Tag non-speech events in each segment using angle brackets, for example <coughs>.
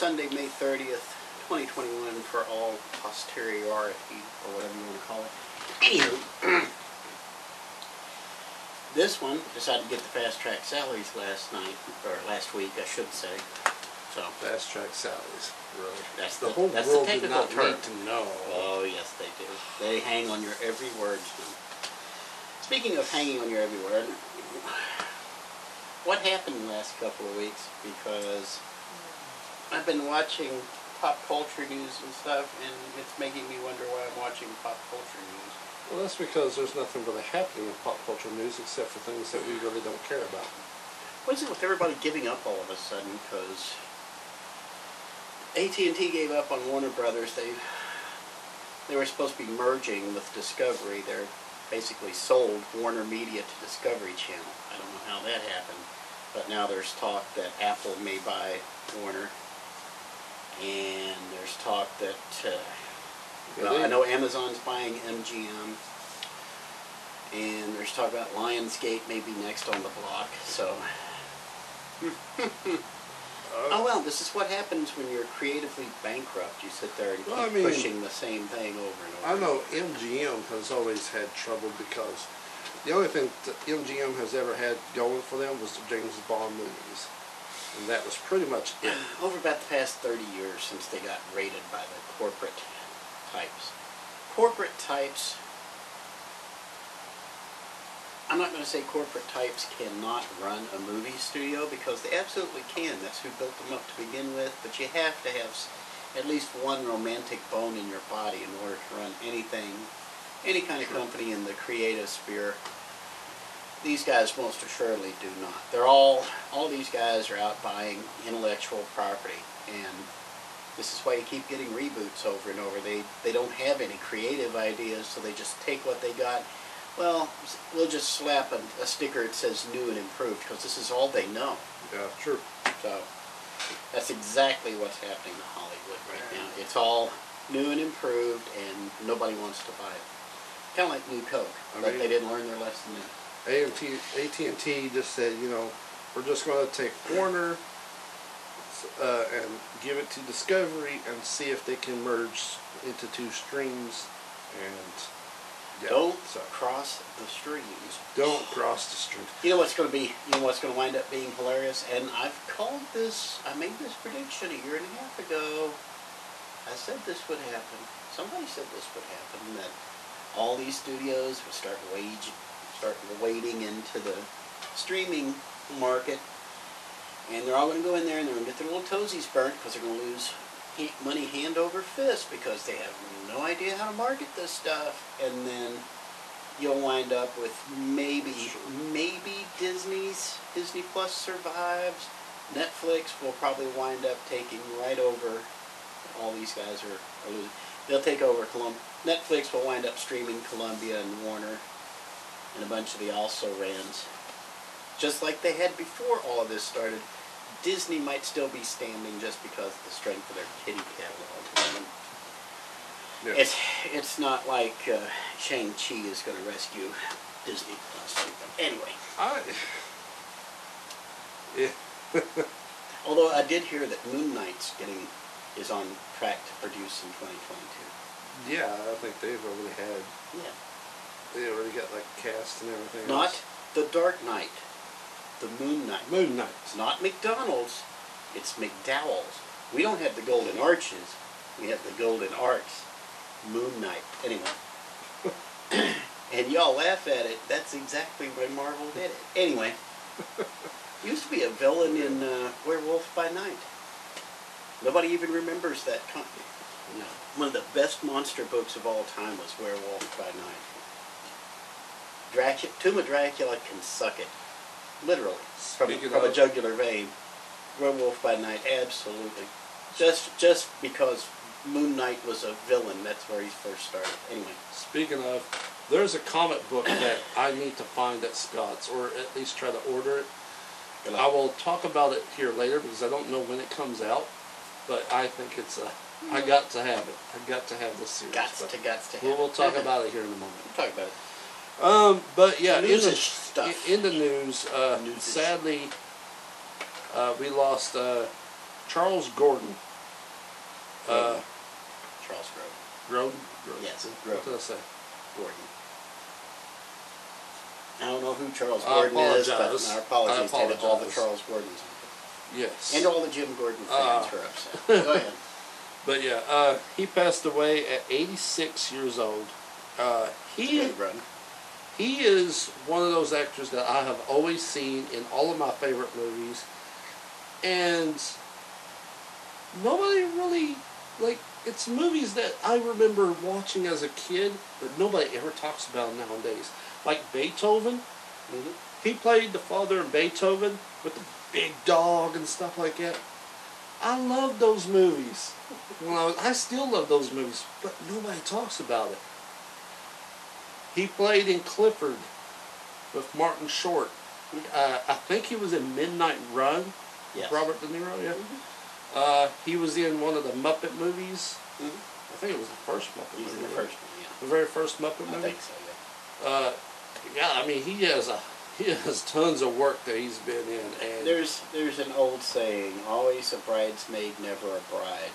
Sunday, May 30th, 2021 for all posteriority, or whatever you want to call it. Anywho, <clears throat> this one decided to get the fast track salaries last night, or last week, I should say. So, Fast track salaries. Really. That's the, whole that's the world did technical not term. need to know. Oh, yes, they do. They hang on your every word. Jim. Speaking of hanging on your every word, what happened the last couple of weeks? Because I've been watching pop culture news and stuff, and it's making me wonder why I'm watching pop culture news. Well, that's because there's nothing really happening in pop culture news except for things that we really don't care about. What is it with everybody giving up all of a sudden? Because AT&T gave up on Warner Brothers. They they were supposed to be merging with Discovery. They're basically sold Warner Media to Discovery Channel. I don't know how that happened, but now there's talk that Apple may buy Warner, and there's talk that uh, well, I know Amazon's buying MGM. And there's talk about Lionsgate may be next on the block. So, <laughs> oh well, this is what happens when you're creatively bankrupt. You sit there and keep Well, I mean- pushing the same thing over and over. I know MGM has always had trouble because the only thing MGM has ever had going for them was the James Bond movies. And that was pretty much it. <clears throat> Over about the past 30 years since they got raided by the corporate types. Corporate types, I'm not going to say corporate types cannot run a movie studio because they absolutely can. That's who built them up to begin with. But you have to have at least one romantic bone in your body in order to run anything, any kind of company in the creative sphere. These guys most assuredly do not. They're all, all these guys are out buying intellectual property, and this is why you keep getting reboots over and over. They, they don't have any creative ideas, so they just take what they got. Well, we'll just slap a, a sticker that says new and improved, because this is all they know. Yeah, true. So that's exactly what's happening to Hollywood right now. It's all new and improved, and nobody wants to buy it. Kind of like New Coke, I but mean- they didn't learn their lesson yet. AT and T just said, you know, we're just going to take Warner uh, and give it to Discovery and see if they can merge into two streams. And yeah, Don't so cross the streams. don't cross the stream. You know what's going to be? You know what's going to wind up being hilarious? And I've called this. I made this prediction a year and a half ago. I said this would happen. Somebody said this would happen. That all these studios would start wage, start wading into the streaming market, and they're all going to go in there and they're going to get their little toesies burnt because they're going to lose money hand over fist because they have no idea how to market this stuff, and then you'll wind up with maybe maybe Disney's Disney Plus survives. Netflix will probably wind up taking right over. All these guys are, are losing. They'll take over Colum. Netflix will wind up streaming Columbia and Warner and a bunch of the also rans. Just like they had before all of this started. Disney might still be standing just because of the strength of their kitty catalog. Yeah. It's it's not like uh, Shang Chi is going to rescue Disney Plus. Anyway, I, yeah, <laughs> although I did hear that Moon Knight's getting is on track to produce in 2022. yeah, I think they've already had, Yeah. They already got like cast and everything. Not else. the Dark Knight, the Moon Knight. Moon Knight. It's not McDonald's, it's McDowell's. We don't have the golden arches, we have the golden arcs. Moon Knight. Anyway. <laughs> and y'all laugh at it, that's exactly when Marvel did it. Anyway. <laughs> Used to be a villain in uh, Werewolf by Night. Nobody even remembers that company. No. One of the best monster books of all time was Werewolf by Night. Dracula, Tomb of Dracula can suck it. Literally. From, Speaking from a jugular vein. Werewolf by Night, absolutely. Just just because Moon Knight was a villain, that's where he first started. Anyway. Speaking of, there's a comic book that I need to find at Scott's, or at least try to order it. good I will talk about it here later because I don't know when it comes out. but I think it's a. I got to have it. I got to have this series. But to guts to we'll, we'll talk about it here in a moment. We'll talk about it. Um, but yeah, in the, stuff. in the news, uh, sadly, uh, we lost uh, Charles Gordon. Uh, Charles. Grodin? Grodin. Yes, What did I say? Gordon. I don't know who Charles Gordon is, but our apologies I to all the. Charles Gordons Yes. and all the Jim Gordon Ah. fans are upset. <laughs> Go ahead. But yeah, uh, he passed away at 86 years old. Uh, he Good run. He is one of those actors that I have always seen in all of my favorite movies, and nobody really like. It's movies that I remember watching as a kid, but nobody ever talks about nowadays. Like Beethoven, Mhm. he played the father in Beethoven with the big dog and stuff like that. I love those movies. Was, I still love those movies, but nobody talks about it. He played in Clifford with Martin Short. Uh, I think he was in Midnight Run. Yes. Robert De Niro, yeah. Uh, he was in one of the Muppet movies. Mhm. I think it was the first Muppet He's movie. the first one, The very first Muppet. I movie. think so, yeah. Uh, yeah, I mean he has a he has tons of work that he's been in, and There's there's an old saying, always a bridesmaid, never a bride.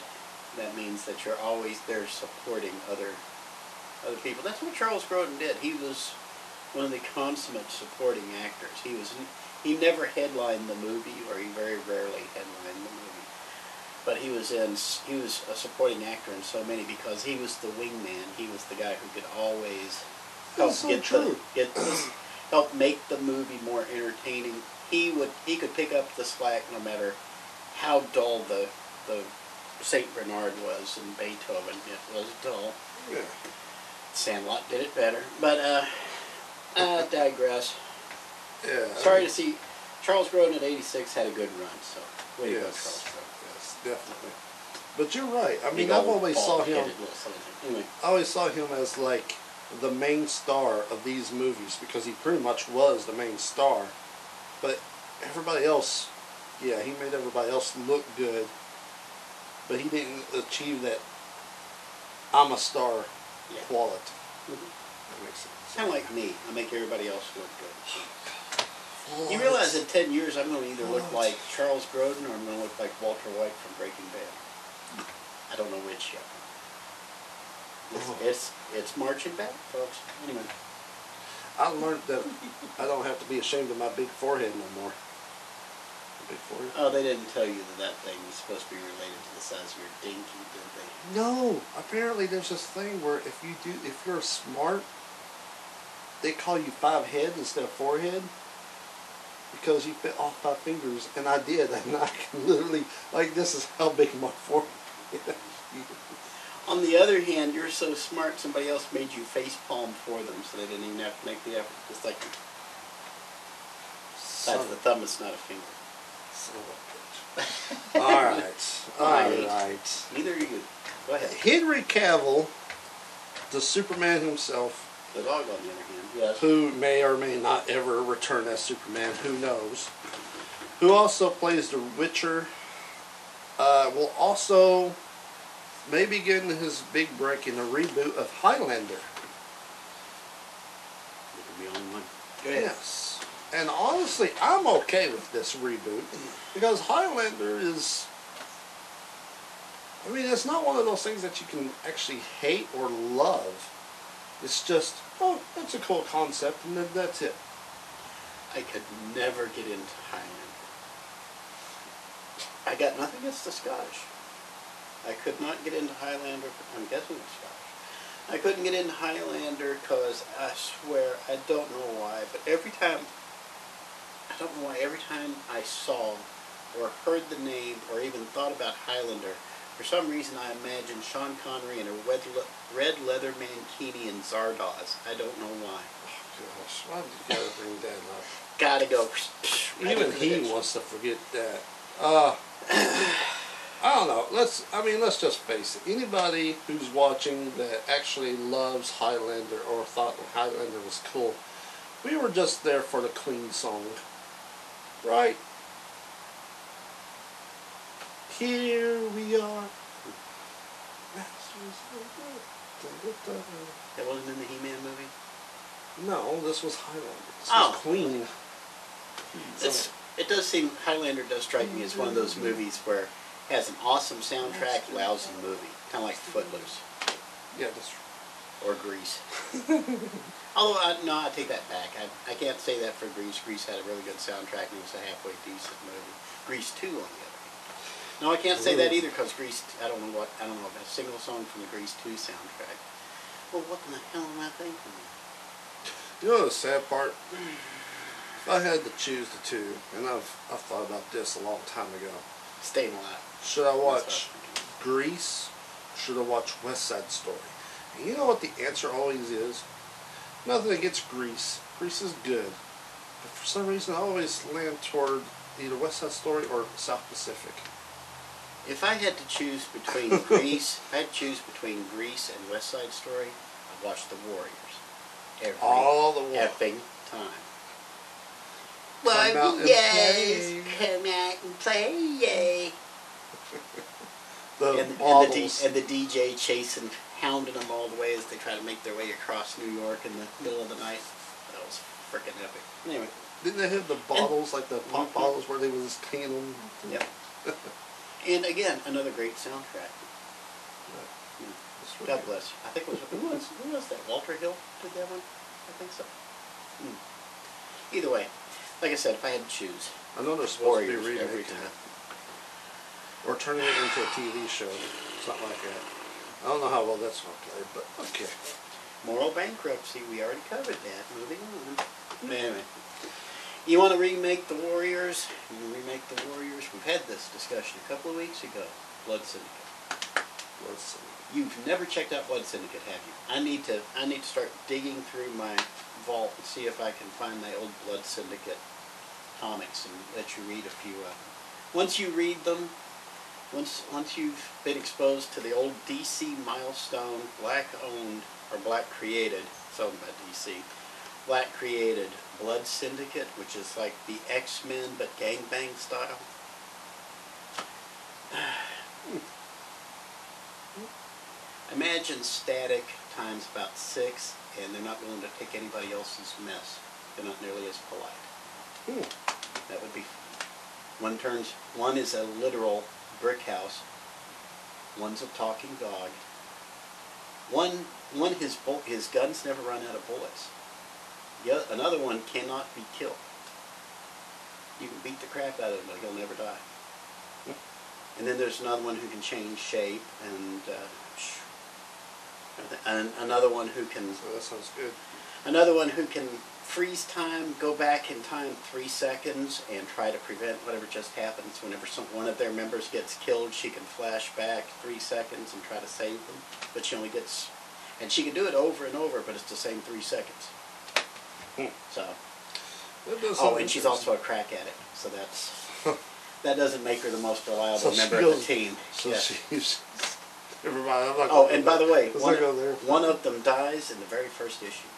That means that you're always there supporting other other people. That's what Charles Grodin did. He was one of the consummate supporting actors. He was he never headlined the movie, or he very rarely headlined the movie. But he was in he was a supporting actor in so many because he was the wingman. He was the guy who could always help so get true. the get the, help make the movie more entertaining. He would he could pick up the slack no matter how dull the the Saint Bernard was in Beethoven. It was dull. yeah. Sandlot did it better, but uh, I digress. yeah. Sorry to see Charles Grodin at 86 had a good run. So way to go, Yes. Charles Grodin. Yes, definitely. But you're right. I mean, I've always saw him. bald-headed little son of a- Anyway, I always saw him as like the main star of these movies because he pretty much was the main star. But everybody else, yeah, he made everybody else look good, but he didn't achieve that I'm a star yeah. quality. Mhm. That makes sense. Kind of like me. I make everybody else look good. You realize in 10 years I'm going to either look like Charles Grodin or I'm going to look like Walter White from Breaking Bad. I don't know which yet. It's, Oh. it's, it's marching back, folks. Anyway, I learned that I don't have to be ashamed of my big forehead no more. Oh, they didn't tell you that that thing was supposed to be related to the size of your dinky, did they? No, apparently there's this thing where if you do, if you're smart, they call you five head instead of forehead because you fit off five fingers, and I did, <laughs> and I can literally like this is how big my forehead. is. On the other hand, you're so smart, somebody else made you face palm for them, so they didn't even have to make the effort. Just like Son that's the thumb, it's not a finger. Son of a bitch. all right, all Right. right. Neither are you. Go ahead. Henry Cavill, the Superman himself, The dog, on the other hand, yes. who may or may not ever return as Superman, who knows, who also plays the Witcher, uh, will also maybe getting his big break in the reboot of Highlander. You can be on one. Yes. And honestly, I'm okay with this reboot because Highlander is. I mean, it's not one of those things that you can actually hate or love. It's just, oh, that's a cool concept, and then that's it. I could never get into Highlander. I got nothing against the Scottish. I could not get into Highlander. I'm guessing it's Scottish. I couldn't get into Highlander because I swear I don't know why, but every time I don't know why every time I saw or heard the name or even thought about Highlander, for some reason I imagined Sean Connery in a red, le- red leather mankini and Zardoz. I don't know why. Gosh, why did you gotta bring that up? Gotta go. right Even he wants to forget that. Uh, I don't know. Let's. I mean, let's just face it. Anybody who's watching that actually loves Highlander or thought Highlander was cool, we were just there for the Queen song, right? Here we are. That wasn't in the He-Man movie. No, this was Highlander. This Oh. was Queen. It's, it does seem Highlander does strike me as one of those movies where it has an awesome soundtrack, lousy movie, kind of like Footloose Yeah, that's or Grease. <laughs> Although I, no, I take that back. I, I can't say that for Grease. Grease had a really good soundtrack and it was a halfway decent movie. Grease two, on the other hand. No, I can't say that either because Grease. I don't know what I don't know about a single song from the Grease two soundtrack. Well, what in the hell am I thinking? You know the sad part? If I had to choose the two, and I've I've thought about this a long time ago. Staying alive. Should I That's what I was watch. Grease? Should I watch West Side Story? And you know what the answer always is? Nothing against Grease. Grease is good. But for some reason I always land toward either West Side Story or South Pacific. If I had to choose between <laughs> Grease, if I'd choose between Grease and West Side Story, I'd watch The Warriors. Every All the way. effing time. Come out and play. come out and play, yay. <laughs> The and, and, the D, and the DJ chasing, hounding them all the way as they try to make their way across New York in the middle of the night. That was freaking epic. Anyway, Didn't they have the bottles, like the pop Mhm. bottles where they was just them? yep. and again, another great soundtrack. That's really God bless. I think it was who was who was that? Walter Hill did that one. I think so. Hmm. Either way, like I said, if I had to choose, I know they're supposed to be every time. Or turning it into a TV show. Something like that. I don't know how well that's going to play, but okay. Moral bankruptcy. We already covered that. Moving on. Anyway, you want to remake the Warriors? You remake the Warriors. We've had this discussion a couple of weeks ago. Blood Syndicate. Blood Syndicate. You've never checked out Blood Syndicate, have you? I need to. I need to start digging through my vault and see if I can find my old Blood Syndicate comics and let you read a few of them. Once you read them, once once you've been exposed to the old DC milestone, black owned or black created, it's owned by DC, black created Blood Syndicate, which is like the X Men but gangbang style. <sighs> Imagine static times about six, and they're not willing to take anybody else's mess. They're not nearly as polite. Hmm. That would be. One turns. One is a literal brick house. One's a talking dog. One, one his his guns never run out of bullets. The oth- another one cannot be killed. You can beat the crap out of him, but he'll never die. And then there's another one who can change shape, and uh, and another one who can So that sounds good. Another one who can freeze time, go back in time three seconds, and try to prevent whatever just happens. Whenever some one of their members gets killed, she can flash back three seconds and try to save them. But she only gets, and she can do it over and over, but it's the same three seconds. Hmm. So, oh, and she's also a crack addict, so that's <laughs> that doesn't make her the most reliable So member of the team. So Yeah. she's. <laughs> Never mind. I'm not Oh, and by the way, <laughs> one, not go there. one of them dies in the very first issue.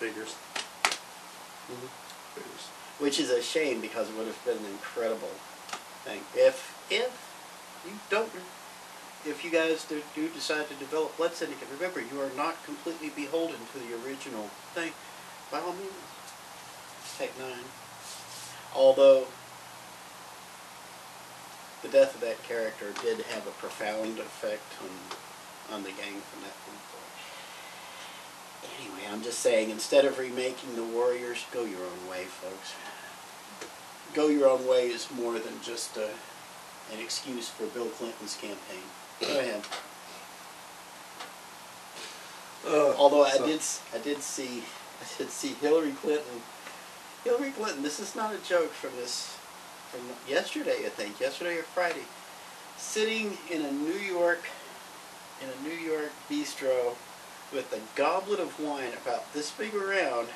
Figures. Mm-hmm. Figures. which is a shame because it would have been an incredible thing. If if you don't, if you guys do, do decide to develop Blood Syndicate, remember you are not completely beholden to the original thing. By all means, take nine. Although the death of that character did have a profound effect on on the gang from that point. Anyway, I'm just saying, instead of remaking the Warriors, go your own way, folks. Go your own way is more than just uh, an excuse for Bill Clinton's campaign. Go ahead. Uh, Although I so- did, I did see, <laughs> I did see Hillary Clinton. Hillary Clinton. This is not a joke from this, from yesterday. I think yesterday or Friday, sitting in a New York, in a New York bistro, with a goblet of wine about this big around,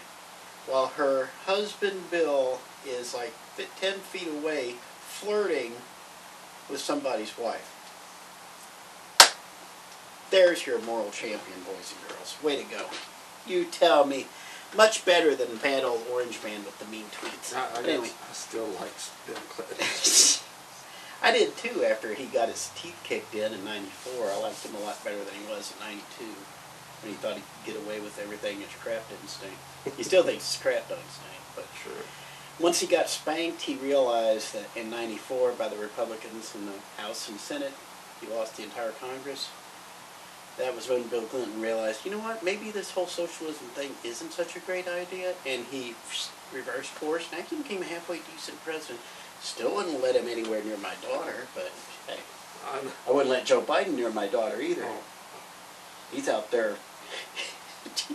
while her husband Bill is like ten feet away, flirting with somebody's wife. There's your moral champion, boys and girls. Way to go. You tell me. Much better than bad old orange man with the mean tweets. I, I, anyway, I still like Bill Clinton. <laughs> I did too after he got his teeth kicked in in '94. I liked him a lot better than he was in '92 when he thought he could get away with everything his crap didn't stink. He still thinks his crap don't stink, but Sure. once he got spanked, he realized that in '94 by the Republicans in the House and Senate, he lost the entire Congress. That was when Bill Clinton realized, you know what, maybe this whole socialism thing isn't such a great idea, and he reversed course and actually became a halfway decent president. Still wouldn't let him anywhere near my daughter, but hey, I'm, I wouldn't let Joe Biden near my daughter either. oh, He's out there.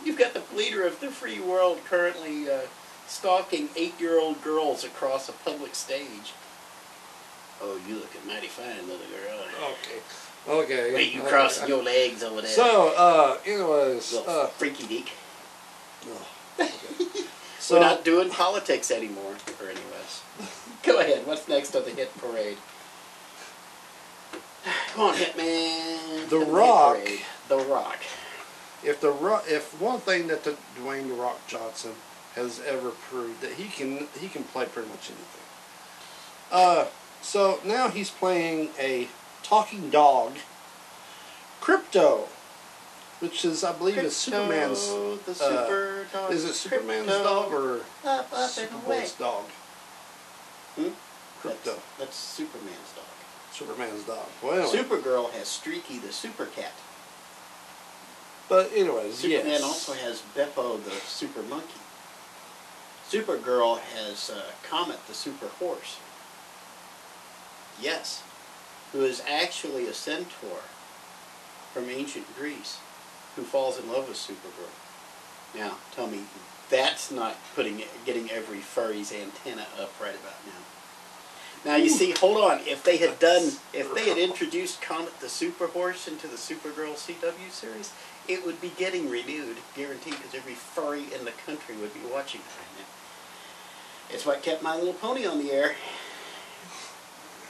You've got the leader of the free world currently uh, stalking eight-year-old girls across a public stage. Oh, you looking mighty fine, little girl. okay. Okay. Wait, you crossing your legs over there? So, uh, anyways, uh, freaky deek. oh, okay. <laughs> So, We're not doing politics anymore, or anyways. <laughs> Go ahead. What's next on the hit parade? <sighs> Come on, Hitman. The Hit Rock. The Rock. If the if one thing that the Dwayne the Rock Johnson has ever proved that he can he can play pretty much anything. Uh, so now he's playing a talking dog, Krypto, which is I believe is Superman's. Krypto, the uh, dog. Is it Superman's Krypto. dog or Up, up. Superboy's dog? Hmm? Krypto. That's, that's Superman's dog. Superman's dog. Well, anyway. Supergirl has Streaky the super cat. But anyways, Superman yes. also has Beppo the super monkey. Supergirl has uh, Comet the super horse. Yes, who is actually a centaur from ancient Greece who falls in love with Supergirl. Now, tell me, that's not putting getting every furry's antenna up right about now. Now you see, hold on. If they had done, if they had introduced Comet the Super Horse into the Supergirl CW series, it would be getting renewed, guaranteed, because every furry in the country would be watching it right now. It's what kept My Little Pony on the air.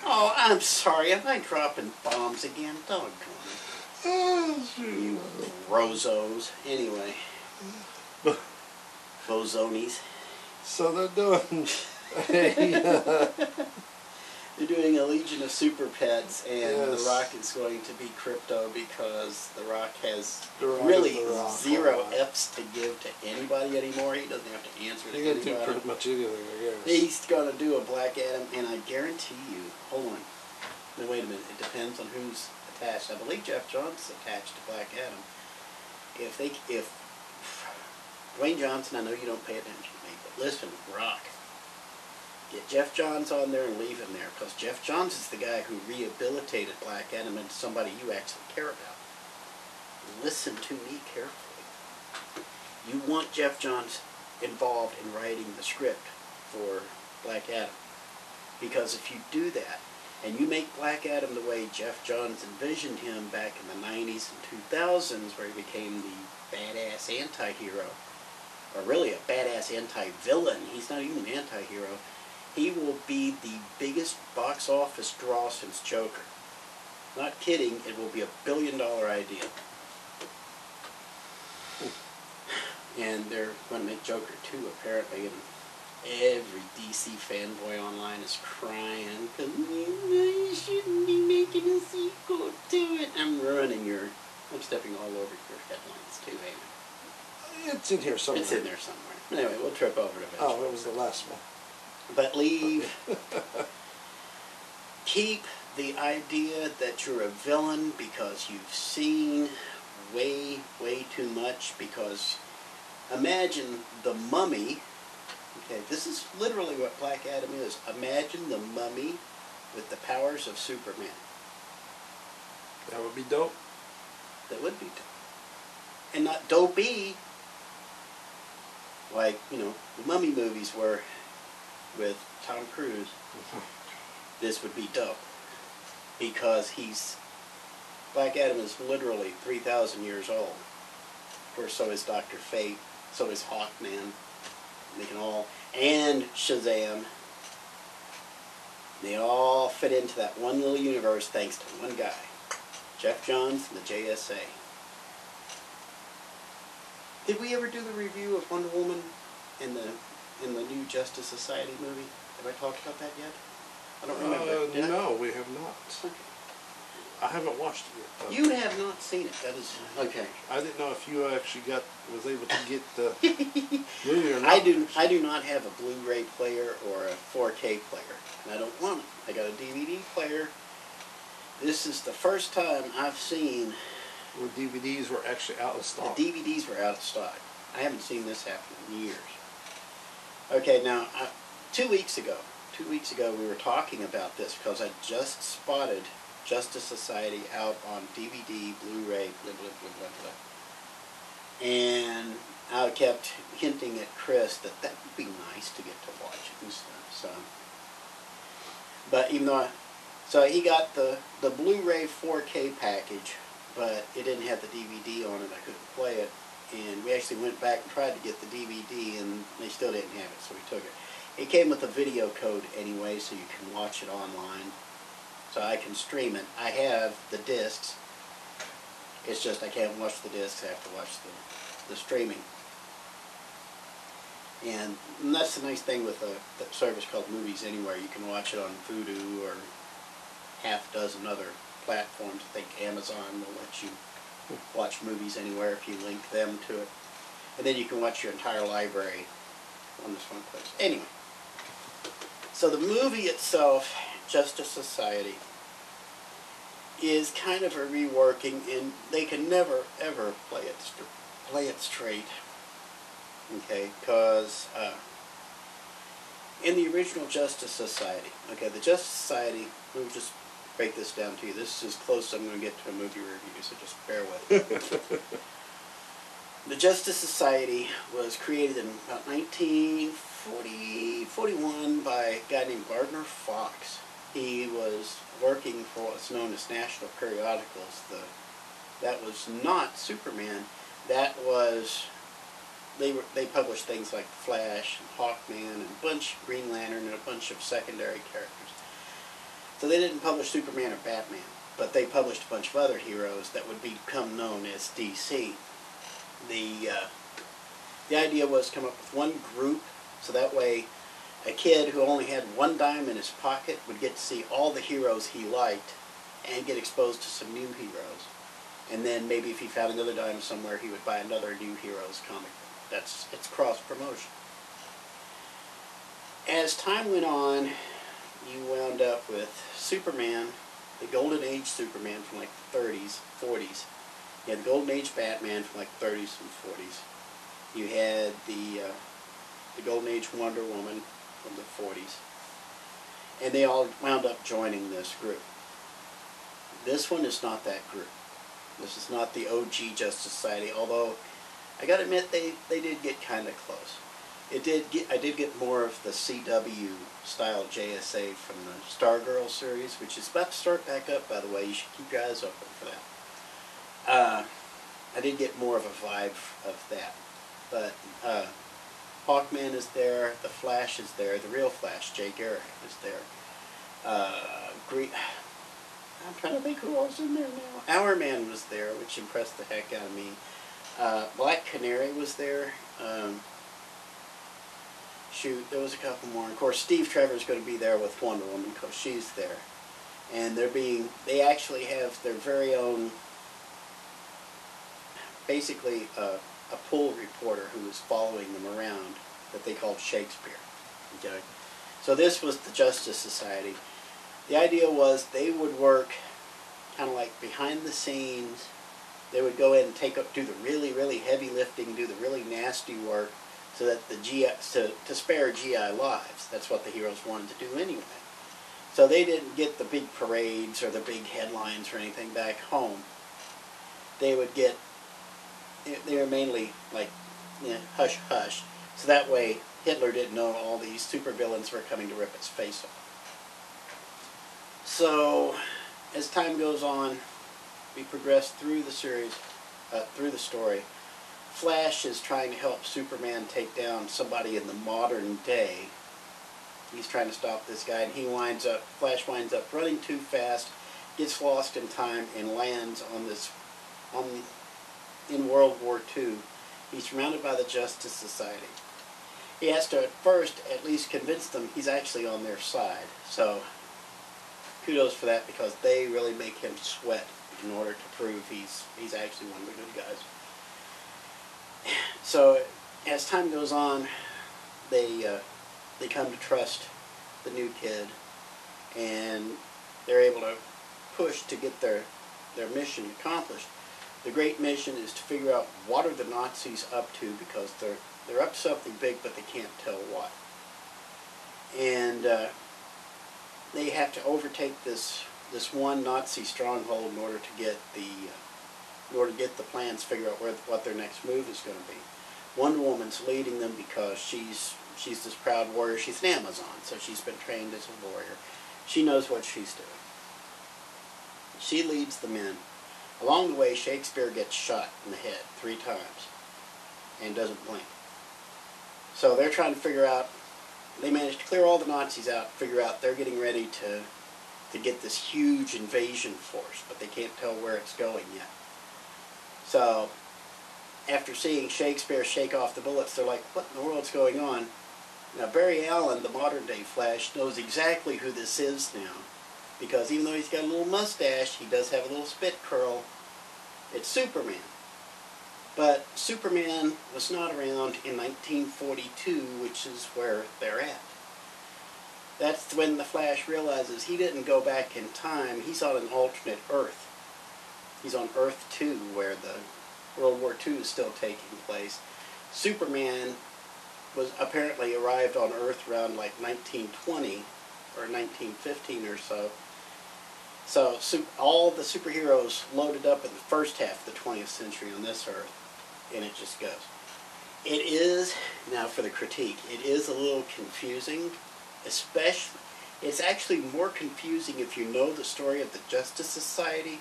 Oh, I'm sorry. Am I dropping bombs again? Doggone <sighs> it. You rozos. Anyway. <laughs> Bozonis. So they're doing <laughs> uh, They're doing a Legion of Super Pets, and Yes. The Rock is going to be Krypto because The Rock has The Rock really Rock, zero. F's to give to anybody anymore. He doesn't have to answer to you can do pretty much anything, I guess. He's going to do a Black Adam, and I guarantee you, hold on. No, wait a minute. It depends on who's attached. I believe Jeff Johnson's attached to Black Adam. If they, if Dwayne Johnson, I know you don't pay attention to me, but listen, Rock. Get Geoff Johns on there and leave him there, because Geoff Johns is the guy who rehabilitated Black Adam into somebody you actually care about. Listen to me carefully. You want Geoff Johns involved in writing the script for Black Adam. Because if you do that, and you make Black Adam the way Geoff Johns envisioned him back in the 90s and 2000s, where he became the badass anti-hero, or really a badass anti-villain, he's not even an anti-hero, he will be the biggest box office draw since Joker. Not kidding, it will be a billion dollar idea. <sighs> And they're going to make Joker 2 apparently, and every DC fanboy online is crying because you shouldn't be making a sequel to it. I'm ruining your, I'm stepping all over your headlines too, ain't It's in here somewhere. It's in there somewhere. Anyway, we'll trip over it eventually. Oh, it was the last one. But leave. <laughs> Keep the idea that you're a villain because you've seen way, way too much. Because imagine the mummy. Okay, this is literally what Black Adam is. Imagine the mummy with the powers of Superman. That would be dope. That would be dope. And not dopey. Like, you know, the mummy movies were with Tom Cruise. Mm-hmm. This would be dope. Because he's. Black Adam is literally 3,000 years old. Of course, so is Dr. Fate. So is Hawkman. They can all. And Shazam. They all fit into that one little universe thanks to one guy. Geoff Johns and the JSA. Did we ever do the review of Wonder Woman in the in the new Justice Society movie? Have I talked about that yet? I don't remember. Uh, Did I? no, we have not. I haven't watched it yet. though. You have not seen it. That is okay. I didn't know if you actually got was able to get the <laughs> movie or not. I do. I do not have a Blu-ray player or a 4K player, and I don't want it. I got a DVD player. This is the first time I've seen Where DVDs were actually out of stock. the. DVDs were out of stock. I haven't seen this happen in years. Okay, now uh, two weeks ago, two weeks ago we were talking about this because I just spotted Justice Society out on DVD, Blu-ray, blah blah blah blah blah. And I kept hinting at Chris that that would be nice to get to watch it and stuff. So, but even though, I, so he got the the Blu-ray 4K package, but it didn't have the DVD on it. I couldn't play it, and we actually went back and tried to get the DVD, they still didn't have it, so we took it. It came with a video code anyway, so you can watch it online. So I can stream it. I have the discs. It's just I can't watch the discs. I have to watch the, the streaming. And that's the nice thing with a, service called Movies Anywhere. You can watch it on Vudu or half dozen other platforms. I think Amazon will let you watch movies anywhere if you link them to it. And then you can watch your entire library on this one place. Anyway, so the movie itself, Justice Society, is kind of a reworking, and they can never ever play it play it straight. Okay, because uh, in the original Justice Society, okay, the Justice Society. Let me just break this down to you. This is as close as I'm going to get to a movie review, so just bear with. <laughs> The Justice Society was created in about 1940, 41 by a guy named Gardner Fox. He was working for what's known as National Periodicals. The, that was not Superman. That was they were they published things like Flash and Hawkman and a bunch Green Lantern and a bunch of secondary characters. So they didn't publish Superman or Batman, but they published a bunch of other heroes that would become known as DC the uh, the idea was come up with one group so that way a kid who only had one dime in his pocket would get to see all the heroes he liked and get exposed to some new heroes. And then maybe if he found another dime somewhere he would buy another new heroes comic. Book that's it's cross promotion as time went on you wound up with superman the golden age superman from like the 30s 40s you had the Golden Age Batman from like 30s and 40s. You had the uh, the Golden Age Wonder Woman from the 40s. And they all wound up joining this group. This one is not that group. This is not the OG Justice Society, although I gotta admit they, they did get kinda close. It did get I did get more of the CW style JSA from the Stargirl series, which is about to start back up by the way. You should keep your eyes open for that. Uh, I did get more of a vibe of that. But uh, Hawkman is there, the Flash is there, the real Flash, Jay Garrick is there. Uh, Gre- I'm trying to think who else in there now. Hourman was there, which impressed the heck out of me. Uh, Black Canary was there. Um, shoot, there was a couple more. Of course, Steve Trevor's going to be there with Wonder Woman because she's there. And they're being, they actually have their very own basically a, a pool reporter who was following them around that they called Shakespeare. Okay, so this was the Justice Society. The idea was they would work kind of like behind the scenes. They would go in and take up, do the really, really heavy lifting, do the really nasty work, so that the GI to to spare GI lives. That's what the heroes wanted to do anyway. So they didn't get the big parades or the big headlines or anything back home. They would get they- were mainly like you know, hush hush. So that way Hitler didn't know all these supervillains were coming to rip his face off. So as time goes on, we progress through the series, uh, through the story. Flash is trying to help Superman take down somebody in the modern day. He's trying to stop this guy, and he winds up. Flash winds up running too fast, gets lost in time, and lands on this on in World War II. He's surrounded by the Justice Society. He has to at first at least convince them he's actually on their side. So kudos for that because they really make him sweat in order to prove he's he's actually one of the good guys. So as time goes on, they uh, they come to trust the new kid, and they're able to push to get their their mission accomplished. The great mission is to figure out what are the Nazis up to because they're they're up to something big, but they can't tell what. And uh, they have to overtake this this one Nazi stronghold in order to get the uh, in order to get the plans, figure out where what their next move is going to be. Wonder Woman's leading them because she's she's this proud warrior. She's an Amazon, so she's been trained as a warrior. She knows what she's doing. She leads the men. Along the way, Shakespeare gets shot in the head three times and doesn't blink. So they're trying to figure out. They managed to clear all the Nazis out. Figure out they're getting ready to to get this huge invasion force, but they can't tell where it's going yet. So after seeing Shakespeare shake off the bullets, they're like, what in the world's going on? Now, Barry Allen, the modern day Flash, knows exactly who this is now. Because even though he's got a little mustache, he does have a little spit curl. It's Superman. But Superman was not around in 1942, which is where they're at. That's when the Flash realizes he didn't go back in time. He's on an alternate Earth. He's on Earth 2, where the World War II is still taking place. Superman was apparently arrived on Earth around like 1920 or 1915 or so. So all the superheroes loaded up in the first half of the 20th century on this Earth, and it just goes. It is, now for the critique, it is a little confusing, especially, it's actually more confusing if you know the story of the Justice Society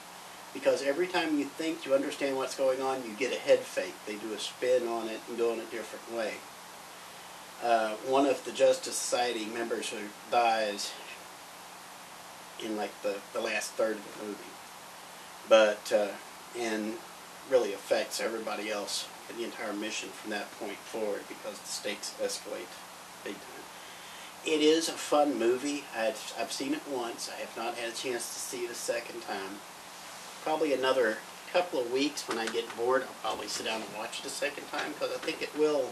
because every time you think you understand what's going on, you get a head fake. They do a spin on it and go in a different way. Uh, one of the Justice Society members who dies in like the, the last third of the movie, but uh, and really affects everybody else in the entire mission from that point forward because the stakes escalate big time. It is a fun movie. I've, I've seen it once. I have not had a chance to see it a second time probably another couple of weeks when I get bored, I'll probably sit down and watch it a second time because I think it will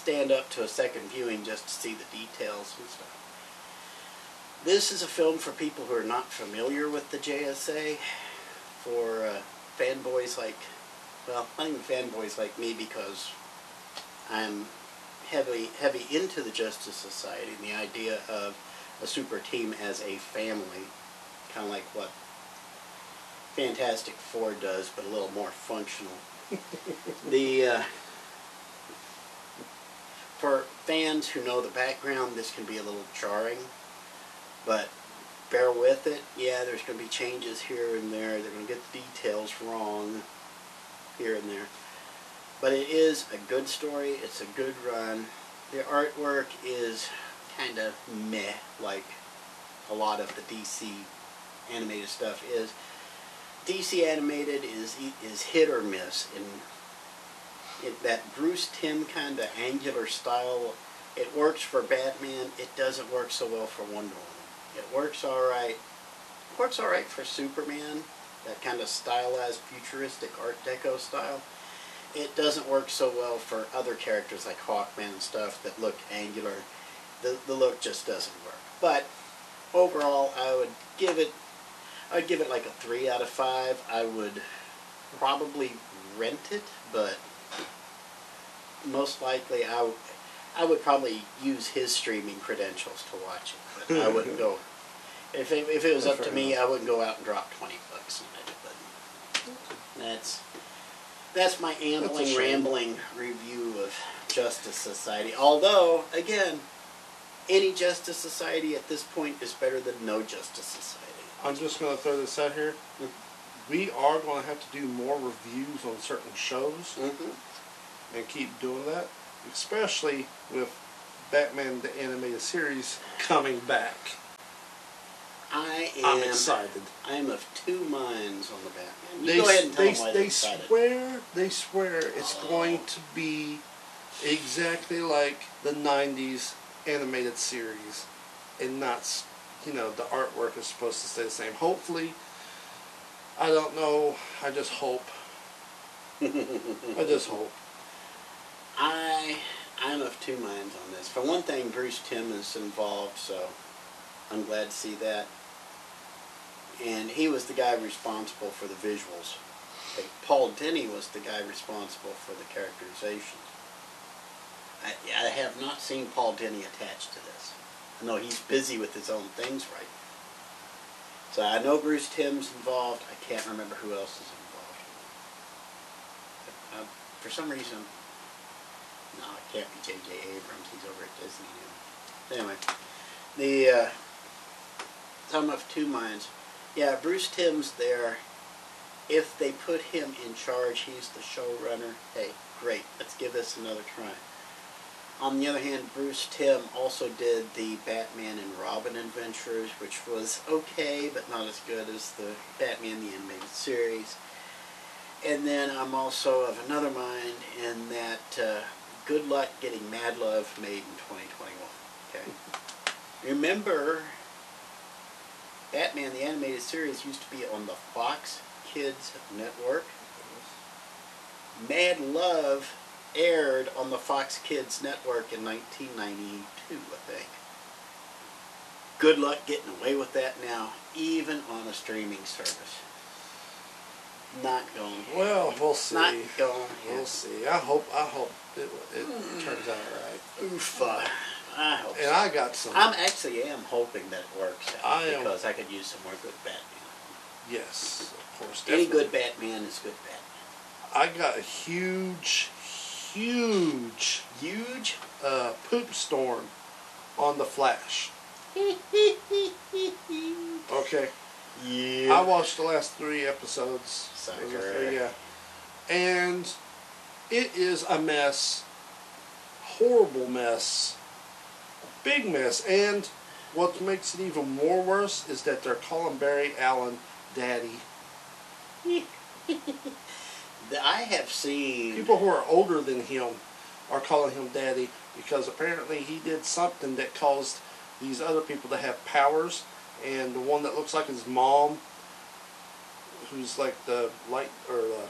stand up to a second viewing just to see the details and stuff. This is a film for people who are not familiar with the JSA, for uh, fanboys like, well, not even fanboys like me because I'm heavily heavy into the Justice Society and the idea of a super team as a family, kind of like what Fantastic Four does, but a little more functional. <laughs> the uh, for fans who know the background, this can be a little jarring, but bear with it. Yeah, there's going to be changes here and there. They're going to get the details wrong here and there. But it is a good story. It's a good run. The artwork is kind of meh, like a lot of the DC animated stuff is. DC animated is is hit or miss in it, that Bruce Timm kind of angular style. It works for Batman. It doesn't work so well for Wonder Woman. It works all right. It works all right for Superman. That kind of stylized, futuristic Art Deco style. It doesn't work so well for other characters like Hawkman and stuff that look angular. The the look just doesn't work. But overall, I would give it I'd give it like a 3 out of 5. I would probably rent it, but most likely I, I would probably use his streaming credentials to watch it. But I wouldn't go. If it, if it was up to me, I wouldn't go out and drop 20 bucks on it. But that's that's my ambling, rambling review of Justice Society. Although, again, any Justice Society at this point is better than no Justice Society. I'm just going to throw this out here. Mm-hmm. We are going to have to do more reviews on certain shows mm-hmm. And keep doing that, especially with Batman the animated series coming back. I am I'm excited. I am of two minds on the Batman. You they, go ahead and tell they, them why they excited. swear they swear it's Oh. going to be exactly like the '90s animated series, and not you know, the artwork is supposed to stay the same. Hopefully, I don't know. I just hope. <laughs> I just hope. I I'm of two minds on this. For one thing, Bruce Timm is involved, so I'm glad to see that. And he was the guy responsible for the visuals. Paul Dini was the guy responsible for the characterizations. I, I have not seen Paul Dini attached to this. I know he's busy with his own things right now. So I know Bruce Timm's involved. I can't remember who else is involved. Uh, for some reason, be J.J. Abrams. He's over at Disney now. Anyway, the uh, I'm of two minds. Yeah, Bruce Timm's there. If they put him in charge, he's the showrunner. Hey, great. Let's give this another try. On the other hand, Bruce Timm also did the Batman and Robin adventures, which was okay, but not as good as the Batman the Animated Series. And then I'm also of another mind in that uh, good luck getting Mad Love made in 2021. Okay. Remember, Batman the Animated Series used to be on the Fox Kids Network. Mad Love aired on the Fox Kids Network in 1992, I think. Good luck getting away with that now, even on a streaming service. Not going. Well, we'll see. Not going. We'll see. I hope. I hope it, it turns out right. Oof. uh, I hope And so. I got some. I'm actually am hoping that it works out I am- because I could use some more good Batman. yes, of course. Any definitely. good Batman is good Batman. I got a huge, huge Huge. uh, poop storm on the Flash. <laughs> Okay. Yeah. I watched the last three episodes. Sucker. Was it three? Yeah. And it is a mess. Horrible mess. Big mess. And what makes it even more worse is that they're calling Barry Allen Daddy. <laughs> I have seen. People who are older than him are calling him Daddy because apparently he did something that caused these other people to have powers. And the one that looks like his mom, who's like the light or the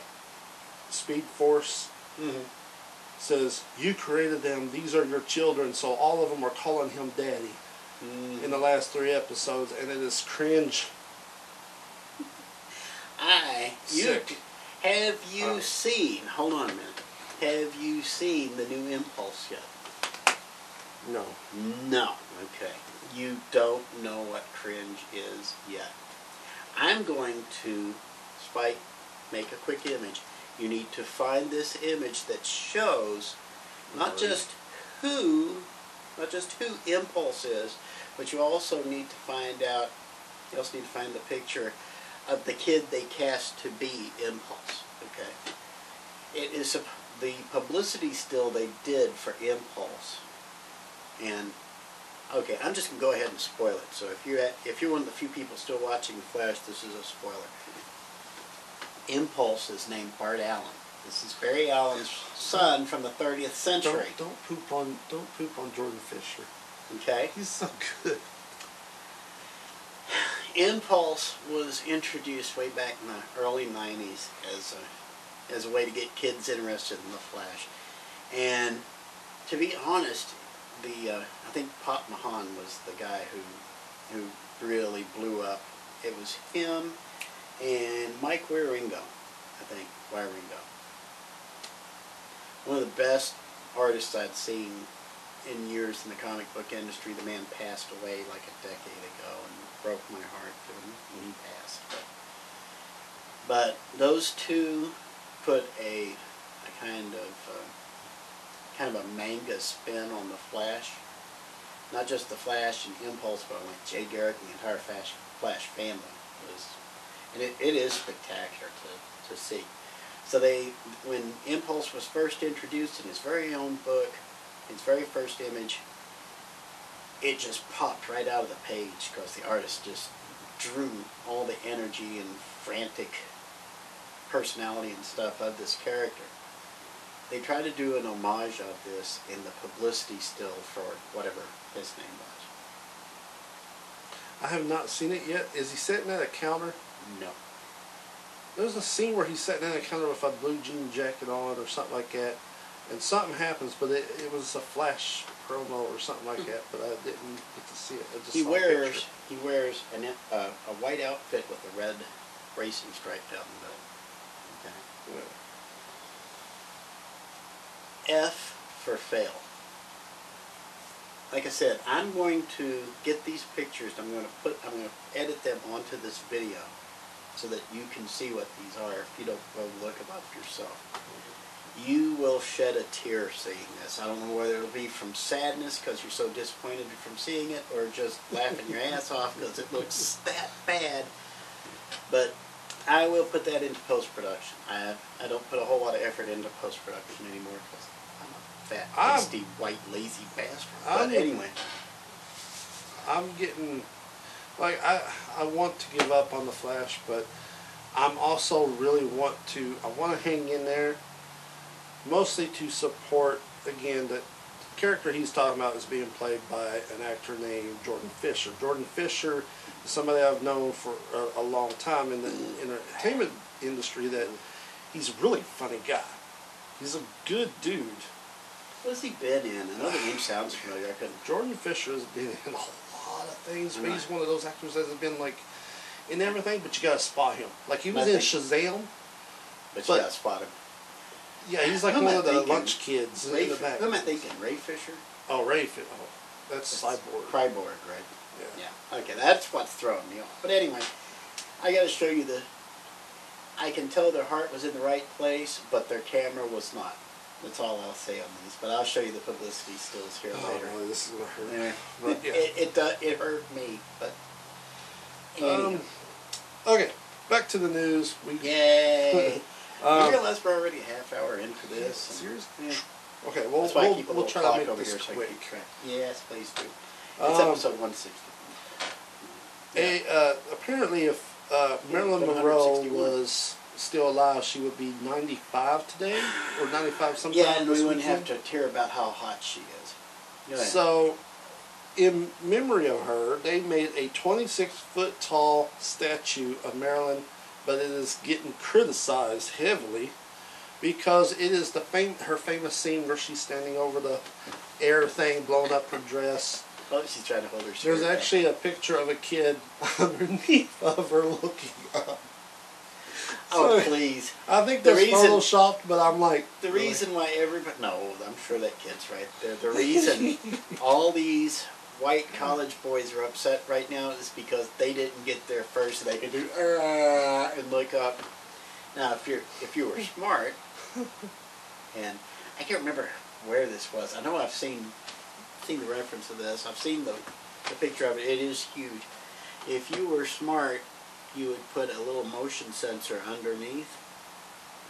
Speed Force, Mhm. says, You created them, these are your children, so all of them are calling him Daddy Mhm. in the last three episodes, and it is cringe. I. You. Have you Uh. seen? Hold on a minute. Have you seen the new Impulse yet? No. No. Okay. You don't know what cringe is yet. I'm going to, Spike, make a quick image. You need to find this image that shows not just who, not just who Impulse is, but you also need to find out, you also need to find the picture of the kid they cast to be Impulse. Okay. It is the publicity still they did for Impulse, and okay, I'm just gonna go ahead and spoil it. So if you're at, if you're one of the few people still watching The Flash, this is a spoiler. Impulse is named Bart Allen. This is Barry Allen's son from the 30th century. Don't, don't poop on don't poop on Jordan Fisher. Okay. He's so good. Impulse was introduced way back in the early 90s as a, as a way to get kids interested in the Flash. And to be honest, the uh, I think Pop Mahan was the guy who who really blew up. It was him and Mike Wieringo, I think, Wieringo. One of the best artists I'd seen in years in the comic book industry. The man passed away like a decade ago and broke my heart when, when he passed. But, but those two put a, a kind of uh, kind of a manga spin on the Flash. Not just the Flash and Impulse, but like Jay Garrick and the entire Flash, Flash family was, and it, it is spectacular to, to see. So they, when Impulse was first introduced in his very own book, his very first image, it just popped right out of the page because the artist just drew all the energy and frantic personality and stuff of this character. They tried to do an homage of this in the publicity still for whatever his name was. I have not seen it yet. Is he sitting at a counter? No. There's a scene where he's sitting at a counter with a blue jean jacket on or something like that, and something happens, but it, it was a flash promo or something like that, but I didn't get to see it. I just He wears he wears an, uh, a white outfit with a red racing stripe down the middle. Okay. Yeah. F for fail. Like I said, I'm going to get these pictures. I'm going to put. I'm going to edit them onto this video, so that you can see what these are. If you don't go look them up yourself, you will shed a tear seeing this. I don't know whether it'll be from sadness because you're so disappointed from seeing it, or just laughing your ass off because it looks that bad. But I will put that into post production. I I don't put a whole lot of effort into post production anymore because fat, I'm- white, lazy bastard. I'm- But anyway, I'm getting like I I want to give up on the Flash, but I'm also really want to I want to hang in there, mostly to support again that the character he's talking about is being played by an actor named Jordan Fisher. Jordan Fisher is somebody I've known for a, a long time in the entertainment industry. That he's a really funny guy. He's a good dude. What's he been in? I know the name sounds familiar. I couldn't. <laughs> Jordan Fisher has been in a lot of things, but he's one of those actors that has been like in everything, but you gotta spot him. Like he was in Shazam. But, But- you got to spot him. Yeah, he's like Who one of the thinking? lunch kids Ray, in the back. who am I thinking? Ray Fisher. Oh, Ray. Fi- Oh, that's Cyborg. Cyborg, right? Yeah. Yeah. Okay, that's what's throwing me off. But anyway, I got to show you the. I can tell their heart was in the right place, but their camera was not. That's all I'll say on these. But I'll show you the publicity stills here Oh, later. boy, this is gonna hurt. Anyway, <laughs> But, yeah. it it, do- it hurt me, but. Um, okay, back to the news. We Yay! <laughs> Um, you realize we're already a half hour into this? Seriously? Yeah. Okay, well, That's we'll, we'll try to make over this here so I quick. track. Yes, please do. It's Um, episode 160. A, uh, apparently, if uh, Marilyn Monroe was still alive, she would be 95 today, or 95 sometime Yeah, and this we wouldn't weekend. have to hear about how hot she is. So, in memory of her, they made a 26 foot tall statue of Marilyn, but it is getting criticized heavily because it is the fam- her famous scene where she's standing over the air thing, blowing up her dress. oh, she's trying to hold her. There's skirt back. actually a picture of a kid <laughs> underneath of her looking up. Oh, So, please. <laughs> I think The that's reason- photoshopped, but I'm like The really? reason why everybody. No, I'm sure that kid's right. The, the <laughs> reason <laughs> all these white college boys are upset right now is because they didn't get there first. They could do "Ah," and look up. Now, if you're if you were smart, and I can't remember where this was. I know I've seen seen the reference of this. I've seen the the picture of it. It is huge. If you were smart, you would put a little motion sensor underneath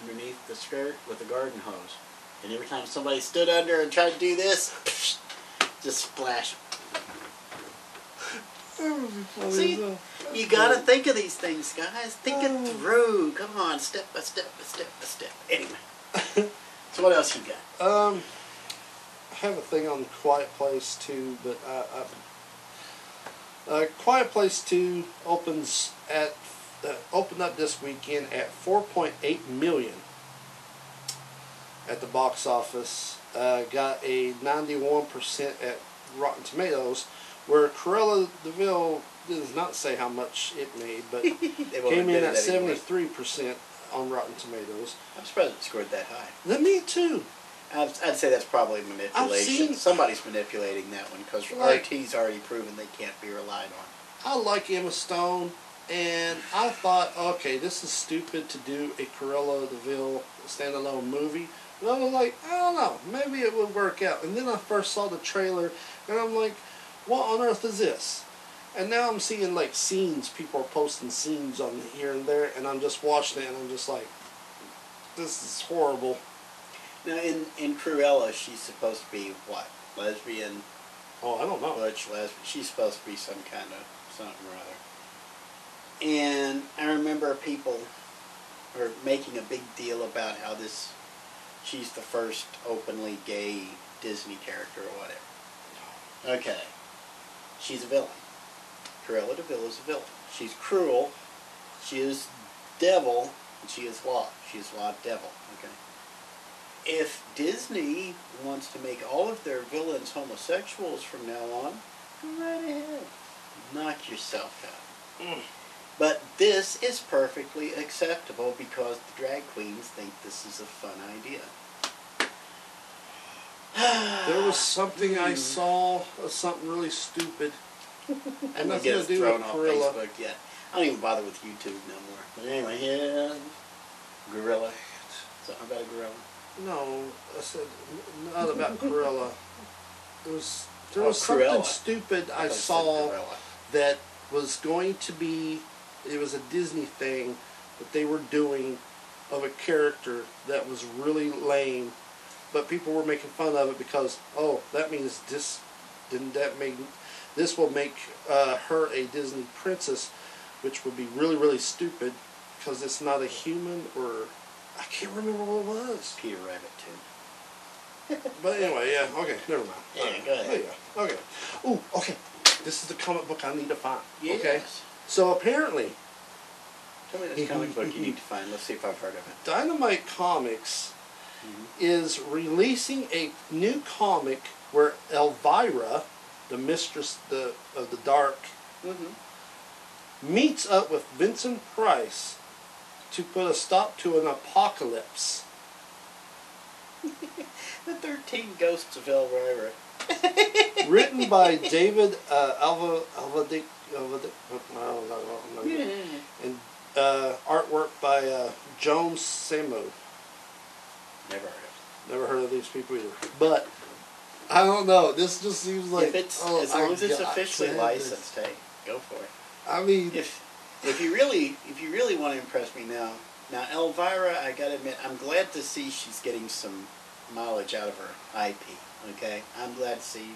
underneath the skirt with a garden hose. And every time somebody stood under and tried to do this, <laughs> just splash. See? You gotta think of these things, guys. Think it through. Come on, step by step by step by step. Anyway. <laughs> so what else you got? Um, I have a thing on the Quiet Place too, but I, I, uh, Quiet Place Two opens at uh, opened up this weekend at 4.8 million at the box office. Uh, got a 91% at Rotten Tomatoes, where Cruella de Vil does not say how much it made, but <laughs> came in at 73% on Rotten Tomatoes. I'm surprised it scored that high. Me too. I'd, I'd say that's probably manipulation. seen- Somebody's manipulating that one because Like- RT's already proven they can't be relied on. I like Emma Stone, and I thought, okay, this is stupid to do a Cruella de Vil standalone movie. But I was like, I don't know, maybe it would work out. And then I first saw the trailer, and I'm like, what on earth is this? And now I'm seeing like scenes, people are posting scenes on here and there, and I'm just watching it, and I'm just like, this is horrible. Now, in, in Cruella, she's supposed to be what? Lesbian, Oh, I don't know. butch, lesbian. She's supposed to be some kind of something or other. And I remember people are making a big deal about how this, she's the first openly gay Disney character or whatever. Okay. She's a villain. Cruella de Vil is a villain. She's cruel. She is devil. And she is law. She is law devil. Okay. If Disney wants to make all of their villains homosexuals from now on, go right ahead. Knock yourself out. Mm. But this is perfectly acceptable because the drag queens think this is a fun idea. There was <sighs> something I Hmm. saw, uh, something really stupid. <laughs> I'm nothing gonna get to do thrown with off Cruella. Facebook yet. I don't even bother with YouTube no more. But anyway, yeah, gorilla. Something about a gorilla. No, I said not about Cruella. It was there Oh, was something Cruella. stupid I said saw that was going to be. It was a Disney thing that they were doing of a character that was really lame, but people were making fun of it because oh that means this didn't that make this will make uh, her a Disney princess, which would be really really stupid because it's not a human or I can't remember what it was. Peter Rabbit too. <laughs> But anyway, yeah, okay, never mind. Yeah, Alright, go ahead. there you go. Okay. Ooh, okay. This is the comic book I need to find. Okay. So apparently, Tell me this comic book you need to find. Let's see if I've heard of it. Dynamite Comics Mhm. is releasing a new comic where Elvira, the mistress the, of the dark, Mm-hmm. meets up with Vincent Price to put a stop to an apocalypse. <laughs> The Thirteen Ghosts of Elvira. <laughs> Written by <laughs> David uh, Alva Alvadic Alvadic. No, no, no, no, and uh, artwork by uh, Joan Samo. Never heard of Never heard of these people either. But I don't know. This just seems like if it's oh, as long I as it's officially this. licensed, hey, go for it. I mean, If if you really if you really want to impress me now, now Elvira, I gotta admit, I'm glad to see she's getting some mileage out of her IP. Okay, I'm glad to see.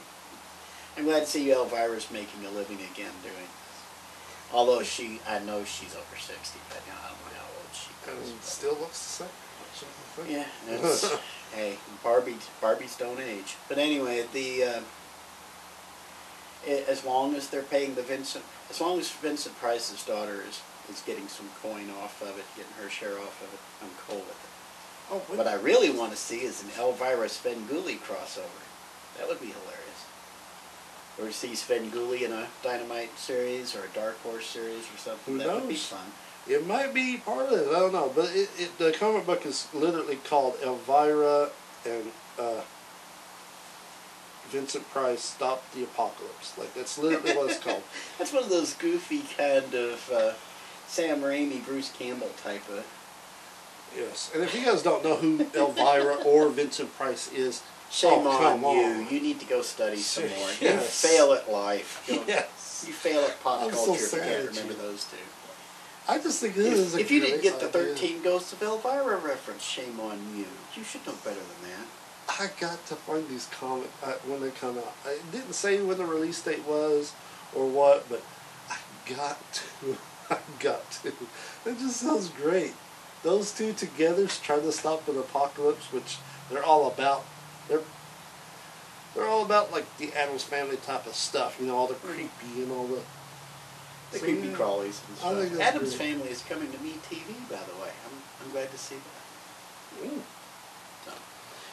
I'm glad to see Elvira's making a living again doing this. Although she, I know she's over sixty, but you know, I don't know how old she is. still looks the same. Yeah, that's, <laughs> hey, Barbie, Barbies don't age. But anyway, the uh, as long as they're paying the Vincent, as long as Vincent Price's daughter is is getting some coin off of it, getting her share off of it, I'm cool with it. Oh, what? What I really want to see is an Elvira Svengoolie crossover. That would be hilarious. Or see Svengoolie in a Dynamite series or a Dark Horse series or something. Who that would be knows? fun. It might be part of it. I don't know, but it, it, the comic book is literally called Elvira and uh, Vincent Price Stop the Apocalypse. Like that's literally what it's called. <laughs> That's one of those goofy kind of uh, Sam Raimi, Bruce Campbell type of. Yes, and if you guys don't know who Elvira or Vincent Price is, Shame oh, on you. on. You need to go study some more. You fail at life. <laughs> You, Yes. you fail at pop I'm so culture if you can't remember you. those two. I just think this is If, a if you didn't get the idea. 13 Ghosts of Elvira reference, shame on you. You should know better than that. I got to find these comics uh, when they come out. I didn't say when the release date was or what, but I got <laughs> to. I got to. It just sounds great. Those two together trying to stop an apocalypse, which they're all about. They're they're all about like the Addams Family type of stuff. You know, all the creepy and all the. The So, creepy yeah. crawlies and I stuff. Adam's great. Family is coming to Me TV, by the way. I'm, I'm glad to see that. Mm.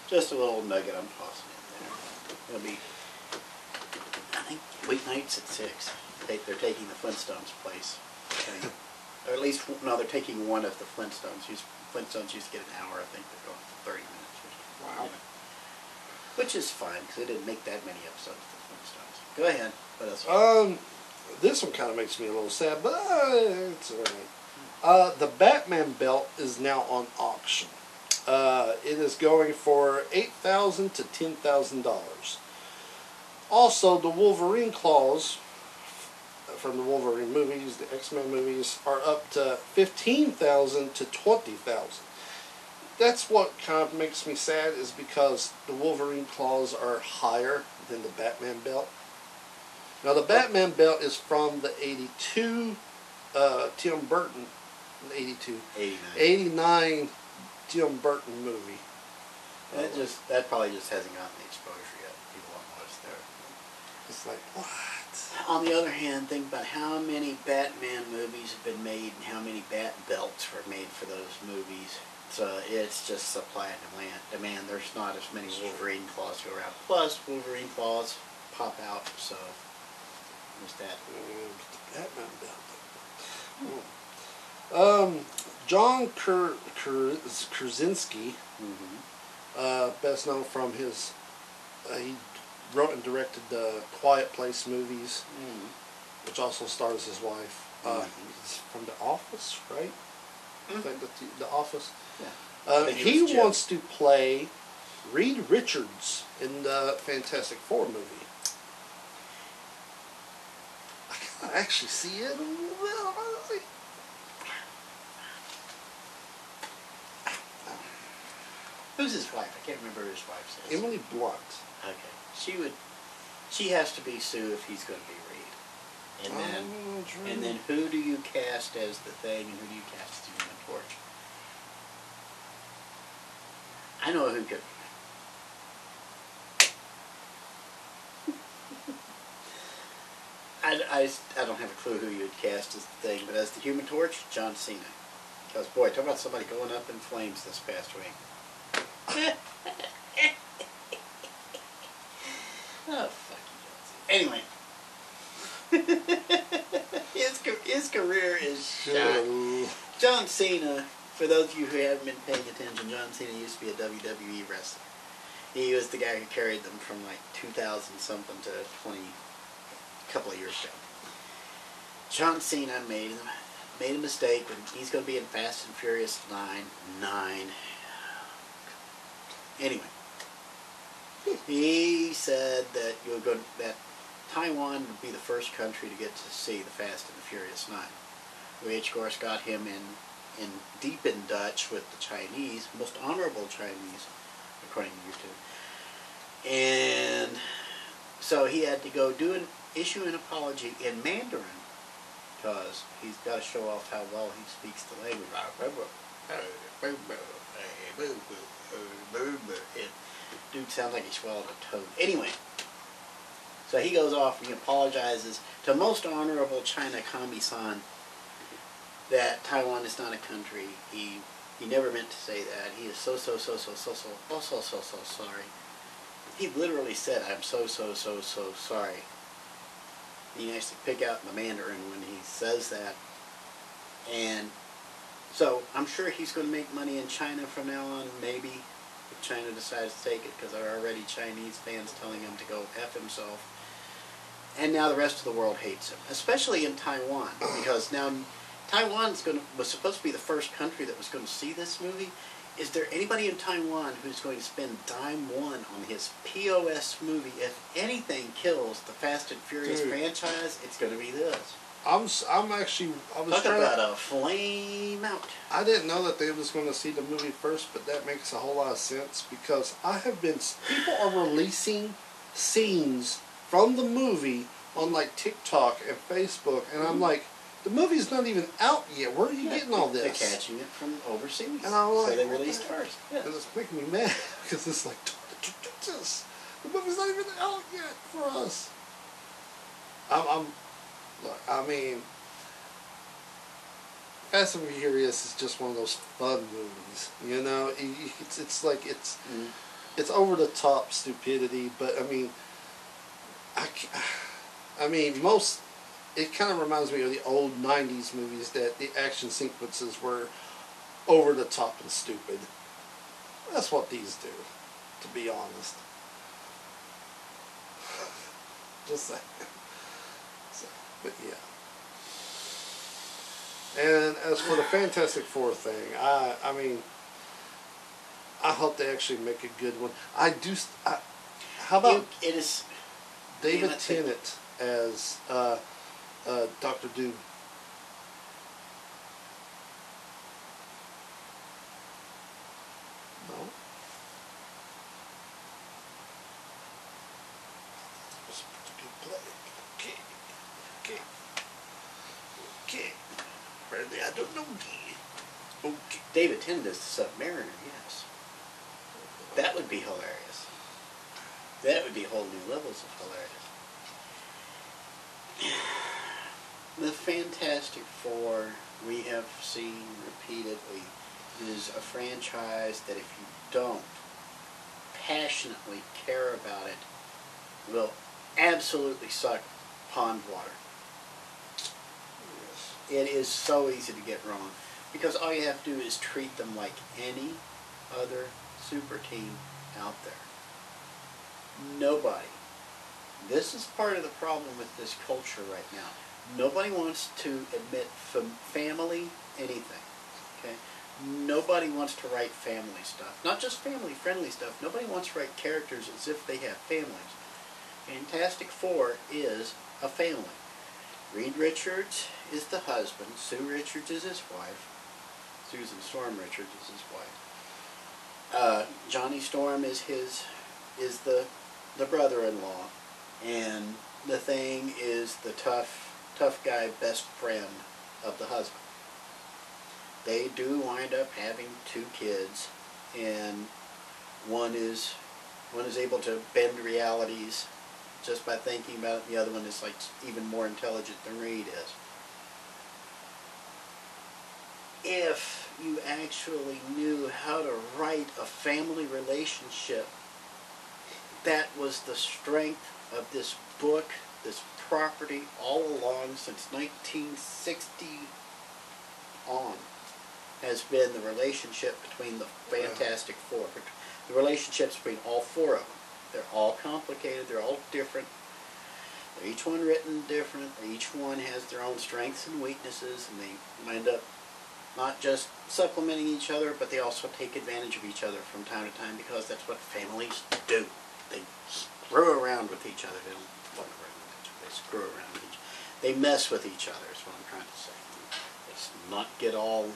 Just a little nugget I'm tossing in there. It'll be, I think, weeknights at 6. They, they're taking the Flintstones place. Okay. or at least, no, they're taking one of the Flintstones. Used, Flintstones used to get an hour. I think they're going for 30 minutes or something. Wow. you know. Which is fine, because they didn't make that many episodes of the Flintstones. Go ahead. What else? Um, this one kind of makes me a little sad, but it's alright. Uh, the Batman belt is now on auction. Uh, it is going for eight thousand to ten thousand dollars. Also, the Wolverine claws from the Wolverine movies, the X Men movies, are up to fifteen thousand to twenty thousand. That's what kind of makes me sad, is because the Wolverine claws are higher than the Batman belt. Now the Batman belt is from the '82 uh, Tim Burton, '82, 89. '89 Tim Burton movie. That just that probably just hasn't gotten the exposure yet. People don't know it's there. It's like what? On the other hand, think about how many Batman movies have been made and how many Bat belts were made for those movies. So it's just supply and demand. Demand. There's not as many Wolverine claws to go around. Plus, Wolverine claws pop out. So there's that. Mm, Batman belt. Hmm. Um, John Kur, Kur, Krasinski, Mm-hmm. uh, best known from his, uh, he wrote and directed the Quiet Place movies, Mm-hmm. which also stars his wife. Uh, Mhm. he's from The Office, right? Think the, the Office. Yeah. Uh, he he wants to play Reed Richards in the Fantastic Four movie. I actually see it a little bit. Who's his wife? I can't remember his wife says. Emily Blunt. Okay. She would. She has to be Sue if he's going to be Reed. And oh, then. Oh. And then who do you cast as the thing and who do you cast as the Human Torch? I know who could. I, I, I don't have a clue who you would cast as the thing, but as the Human Torch, John Cena. Because, boy, talk about somebody going up in flames this past week. Oh, fuck you, John Cena. Anyway. <laughs> his, his career is shot. John Cena, for those of you who haven't been paying attention, John Cena used to be a WWE wrestler. He was the guy who carried them from like 2000 something to 20, a couple of years ago. John Cena made made a mistake when he's going to be in Fast and Furious 9. 9. Anyway, he said that you were going that Taiwan would be the first country to get to see the Fast and the Furious 9 which of course got him in, in deep in Dutch with the Chinese, most honorable Chinese, according to YouTube. And so he had to go do an issue an apology in Mandarin because he's got to show off how well he speaks the language. Dude sounds like he swallowed a toad. Anyway, so he goes off and he apologizes to most honorable China Kami-san that Taiwan is not a country. He he never meant to say that. He is so so so so so so oh so so so sorry. He literally said, "I'm so so so so sorry." You actually pick out the Mandarin when he says that, and so I'm sure he's going to make money in China from now on. Maybe if China decides to take it, because there are already Chinese fans telling him to go f himself. And now the rest of the world hates him, especially in Taiwan, because now Taiwan's going to, was supposed to be the first country that was going to see this movie. Is there anybody in Taiwan who's going to spend dime one on his POS movie? If anything kills the Fast and Furious Dude. franchise, it's going to be this. I'm s- I'm actually I was Talk trying. about To, a flame out. I didn't know that they was going to see the movie first, but that makes a whole lot of sense because I have been people are releasing scenes from the movie on like TikTok and Facebook, and I'm Mhm. like, the movie's not even out yet. Where are you getting all this? They're this? catching it from overseas. And I'm like, so they what released the first. Yeah. And it's making me mad <laughs> because it's like, this. <laughs> The movie's not even out yet for us. I'm, I'm look, I mean, Fast and Furious is just one of those fun movies. You know, it's it's like it's Mhm. it's over the top stupidity, but I mean, I, I mean most. It kind of reminds me of the old '90s movies that the action sequences were over the top and stupid. That's what these do, to be honest. <laughs> Just saying. But yeah. And as for the Fantastic Four thing, I I mean, I hope they actually make a good one. I do. I, how about It- it is. David Damn it, they- Tennant as uh, uh, Doctor Doom? No. Was supposed to be played. Okay. Okay. Okay. Apparently, I don't know. Okay. David Tennant is the Submariner. Yes. That would be hilarious. That would be whole new levels of hilarious. <sighs> The Fantastic Four, we have seen repeatedly, is a franchise that if you don't passionately care about it, will absolutely suck pond water. Yes. It is so easy to get wrong because all you have to do is treat them like any other super team out there. Nobody. This is part of the problem with this culture right now. Nobody wants to admit fam- family anything. Okay? Nobody wants to write family stuff. Not just family friendly stuff. Nobody wants to write characters as if they have families. Fantastic Four is a family. Reed Richards is the husband. Sue Richards is his wife. Susan Storm Richards is his wife. Uh, Johnny Storm is his is the the brother-in-law, and the thing is the tough tough guy best friend of the husband. They do wind up having two kids, and one is one is able to bend realities just by thinking about it. The other one is like even more intelligent than Reed is. If you actually knew how to write a family relationship, that was the strength of this book, this property all along since 1960 on has been the relationship between the Fantastic Four, the relationships between all four of them. They're all complicated. They're all different. They're each one written different. Each one has their own strengths and weaknesses, and they wind up not just supplementing each other, but they also take advantage of each other from time to time because that's what families do. They screw around with each other. They don't around with each other. They screw around with each They mess with each other is what I'm trying to say. Let's not get all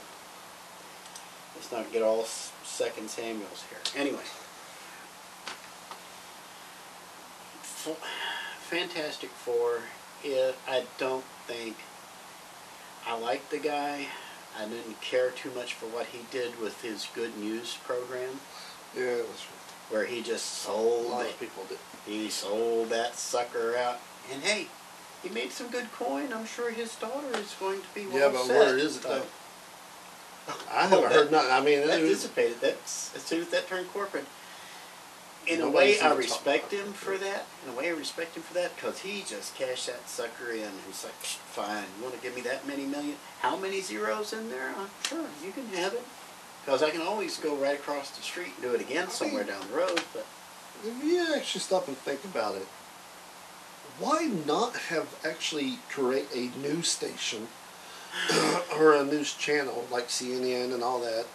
let's not get all second Samuels here. Anyway. Fantastic Four, yeah, I don't think I like the guy. I didn't care too much for what he did with his good news program, Yeah, that's right. where he just A sold lot of people did. He sold that sucker out, and hey, he made some good coin. I'm sure his daughter is going to be well Yeah, but set. where is it though? <laughs> I haven't that- heard nothing. I mean, That it dissipated. That's as soon as that turned corporate. In a way, I respect him for that. In a way, I respect him for that because he just cashed that sucker in. He's like, fine, you want to give me that many million? How many zeros in there? Uh, sure, you can have it. Because I can always go right across the street and do it again somewhere down the road. But If you actually stop and think about it, why not have actually create a news station <coughs> or a news channel like CNN and all that,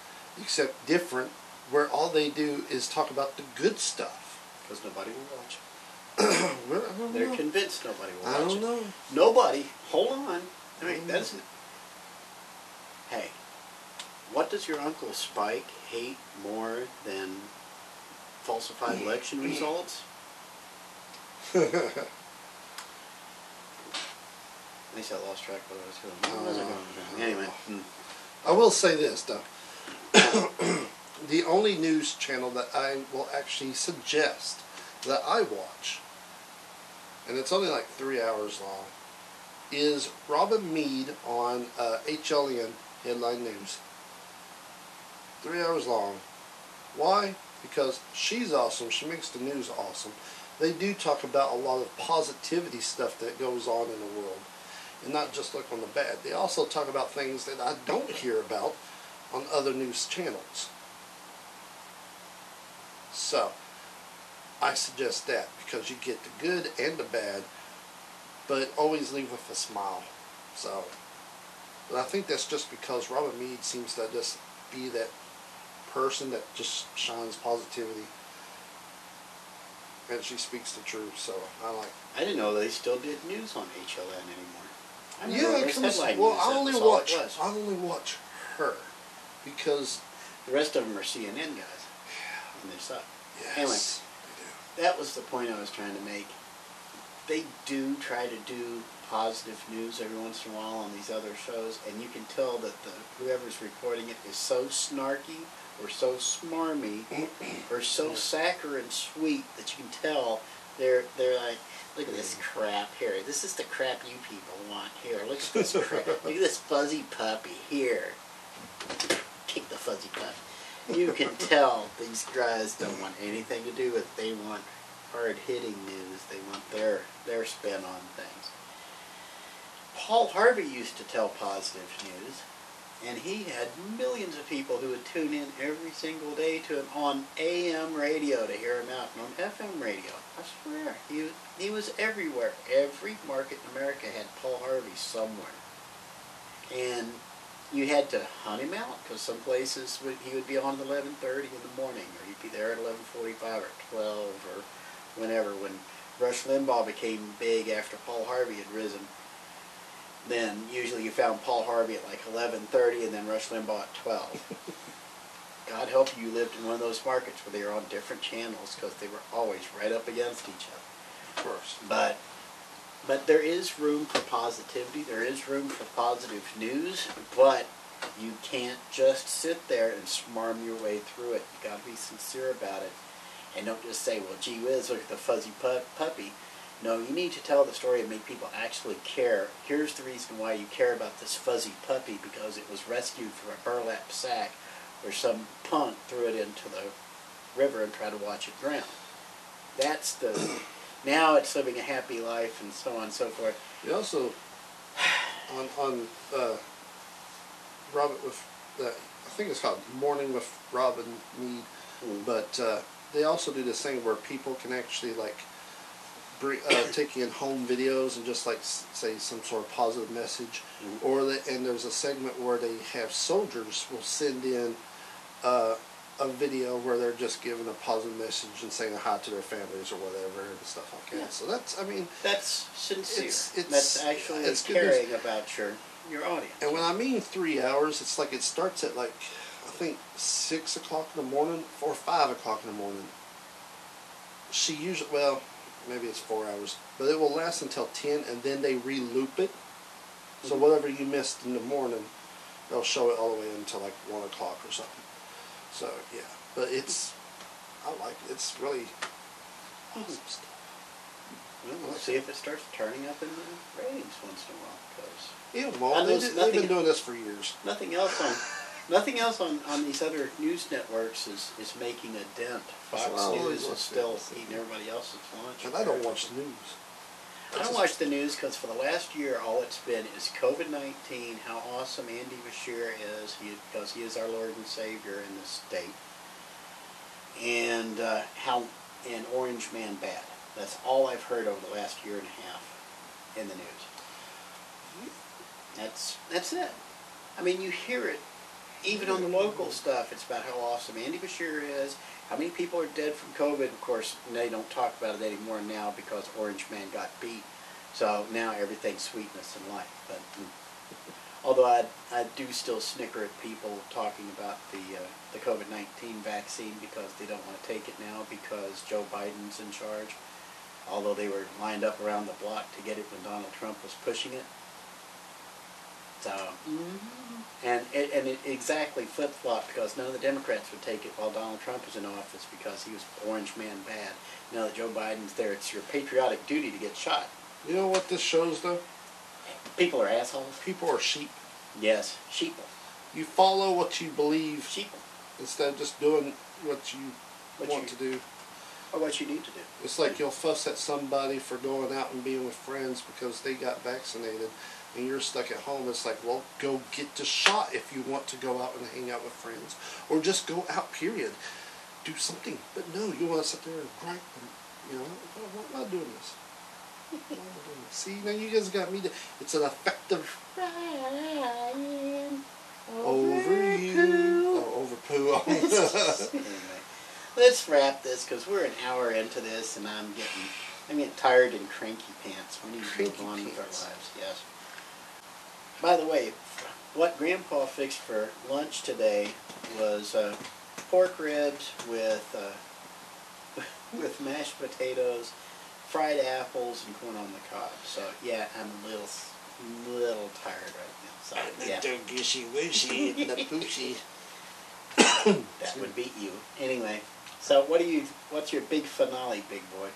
except different, where all they do is talk about the good stuff? because nobody will watch it. <clears throat> Well, I don't They're know. convinced nobody will I watch don't it. know. Nobody. Hold on. I mean, Mm. that's. Hey, what does your uncle Spike hate more than falsified election results? <clears throat> At least I lost track of what I was going. Where was I going? Anyway, mm. I will say this though. <clears throat> <coughs> the only news channel that I will actually suggest that I watch, and it's only like three hours long, is Robin Meade on uh, HLN Headline News. Three hours long. Why? Because she's awesome. She makes the news awesome. They do talk about a lot of positivity stuff that goes on in the world and not just look on the bad. They also talk about things that I don't hear about on other news channels. So, I suggest that because you get the good and the bad, but always leave with a smile. So, but I think that's just because Robin Meade seems to just be that person that just shines positivity. And she speaks the truth, so I like I didn't know they still did news on HLN anymore. I Yeah, it comes. Well, I only was all it watch. I only watch her because The rest of them are CNN guys, and they suck. Anyway. yes, That was the point I was trying to make. They do try to do positive news every once in a while on these other shows, and you can tell that the whoever's reporting it is so snarky or so smarmy <coughs> or so saccharine sweet that you can tell they're they're like, Look at this crap here. This is the crap you people want here. Look at <laughs> this crap. Look at this fuzzy puppy here. Kick the fuzzy puppy. You can tell these guys don't want anything to do with it. They want hard hitting news. They want their their spin on things. Paul Harvey used to tell positive news, and he had millions of people who would tune in every single day to him on AM radio to hear him out, and on FM radio. I swear, he he was everywhere. Every market in America had Paul Harvey somewhere, and you had to hunt him out because some places would, he would be on at eleven thirty in the morning, or he'd be there at eleven forty-five or twelve or whenever. When Rush Limbaugh became big after Paul Harvey had risen, then usually you found Paul Harvey at like eleven thirty, and then Rush Limbaugh at twelve. <laughs> God help you, you lived in one of those markets where they were on different channels because they were always right up against each other. Of course. But but there is room for positivity. There is room for positive news, but you can't just sit there and smarm your way through it. You got to be sincere about it, and don't just say, "Well, gee whiz, look at the fuzzy pu- puppy." No, you need to tell the story and make people actually care. Here's the reason why you care about this fuzzy puppy because it was rescued from a burlap sack where some punk threw it into the river and tried to watch it drown. That's the now it's living a happy life and so on and so forth. You also on on uh, Robin with uh, I think it's called Morning with Robin Meade, Mm. but uh, they also do this thing where people can actually like bring uh, <coughs> take in home videos and just like s- say some sort of positive message, Mhm. or they, and there's a segment where they have soldiers will send in. Uh, a video where they're just giving a positive message and saying hi to their families or whatever and stuff like that. Yeah. So that's, I mean, That's sincere. It's- it's- That's actually it's caring about your your audience. And when I mean three hours, it's like it starts at like I think six o'clock in the morning or five o'clock in the morning. She usually well, maybe it's four hours, but it will last until ten, and then they re-loop it. So Mhm. whatever you missed in the morning, they'll show it all the way until like one o'clock or something. So yeah, but it's I like it. It's really awesome stuff. Well, we'll see if it starts turning up in the ratings once in a while because Yeah, well, they they've been doing this for years. nothing else on nothing else on, on these other news networks is, is making a dent. Fox what I always News is still eating everybody else's lunch. And I don't watch the news. I don't watch the news because for the last year, all it's been is COVID nineteen. How awesome Andy Beshear is, because he is our Lord and Savior in this state, and uh, how and Orange Man bad. That's all I've heard over the last year and a half in the news. That's that's it. I mean, you hear it even on the local stuff. It's about how awesome Andy Beshear is. How many people are dead from COVID? Of course, they don't talk about it anymore now because Orange Man got beat. So now everything's sweetness and light. But mm, although I I do still snicker at people talking about the uh, the COVID nineteen vaccine because they don't want to take it now because Joe Biden's in charge. Although they were lined up around the block to get it when Donald Trump was pushing it. So, mm-hmm. and it, and it exactly flip flopped because none of the Democrats would take it while Donald Trump was in office because he was orange man bad. Now that Joe Biden's there, it's your patriotic duty to get shot. You know what this shows though? People are assholes. People are sheep. Yes, sheep. You follow what you believe Sheep. instead of just doing what you What want you- to do. Or what you need to do. It's like you'll fuss at somebody for going out and being with friends because they got vaccinated and you're stuck at home. It's like, well, go get the shot if you want to go out and hang out with friends. Or just go out, period. Do something. But no, you want to sit there and gripe and, you know, why am I doing this? Why am I doing this? See, now you guys got me to, it's an effective Ryan over you. Oh, over poo. <laughs> <laughs> let's wrap this because we're an hour into this and I'm getting I'm getting tired and cranky pants. We need to move on with our lives. Yes. By the way, what Grandpa fixed for lunch today was uh, pork ribs with uh, <laughs> with mashed potatoes, fried apples, and corn on the cob. So yeah, I'm a little little tired right now. So <laughs> yeah. gushy wishy, <laughs> the poochy. That would beat you. Anyway, so what do you? What's your big finale, big boy?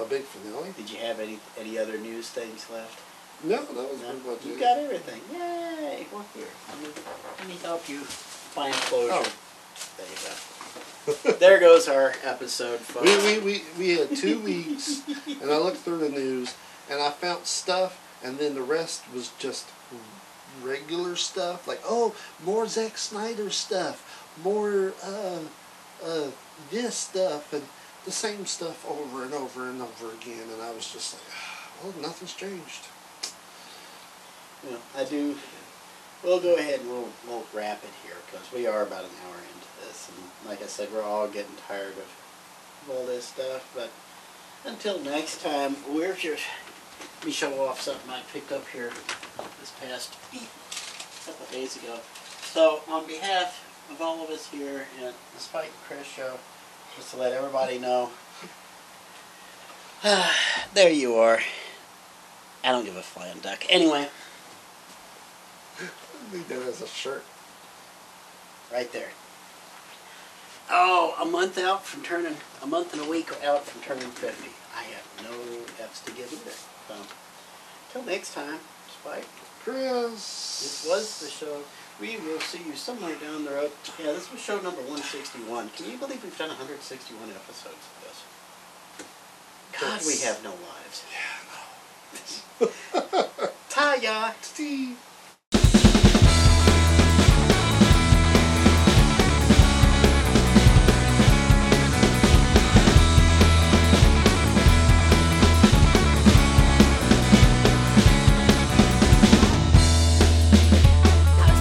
a big finale. Did you have any any other news things left? No, that was No? pretty much You it. got everything. Yay! Well, here. Let me, let me help you find closure. Oh. There you go. <laughs> there goes our episode, folks. We, we, we, we had two weeks, and I looked through the news, and I found stuff, and then the rest was just regular stuff. Like, oh, more Zack Snyder stuff, more uh, uh, this stuff, and the same stuff over and over and over again. And I was just like, <sighs> well, nothing's changed. Well, I do. We'll go ahead and we'll, we'll wrap it here because we are about an hour into this. And like I said, we're all getting tired of all this stuff. But until next time, we're just. Let me show off something I picked up here this past couple days ago. So, on behalf of all of us here at the Spike and Chris Show, just to let everybody know, <sighs> there you are. I don't give a flying duck. Anyway. Need that as a shirt. right there. Oh, a month out from turning, a month and a week out from turning 50. I have no F's to give either. So, until next time, Spike, Chris. this was the show. We will see you somewhere down the road. Yeah, this was show number 161. Can you believe we've done 161 episodes of this? God, we have no lives. Yeah, no. <laughs> Taya. Steve.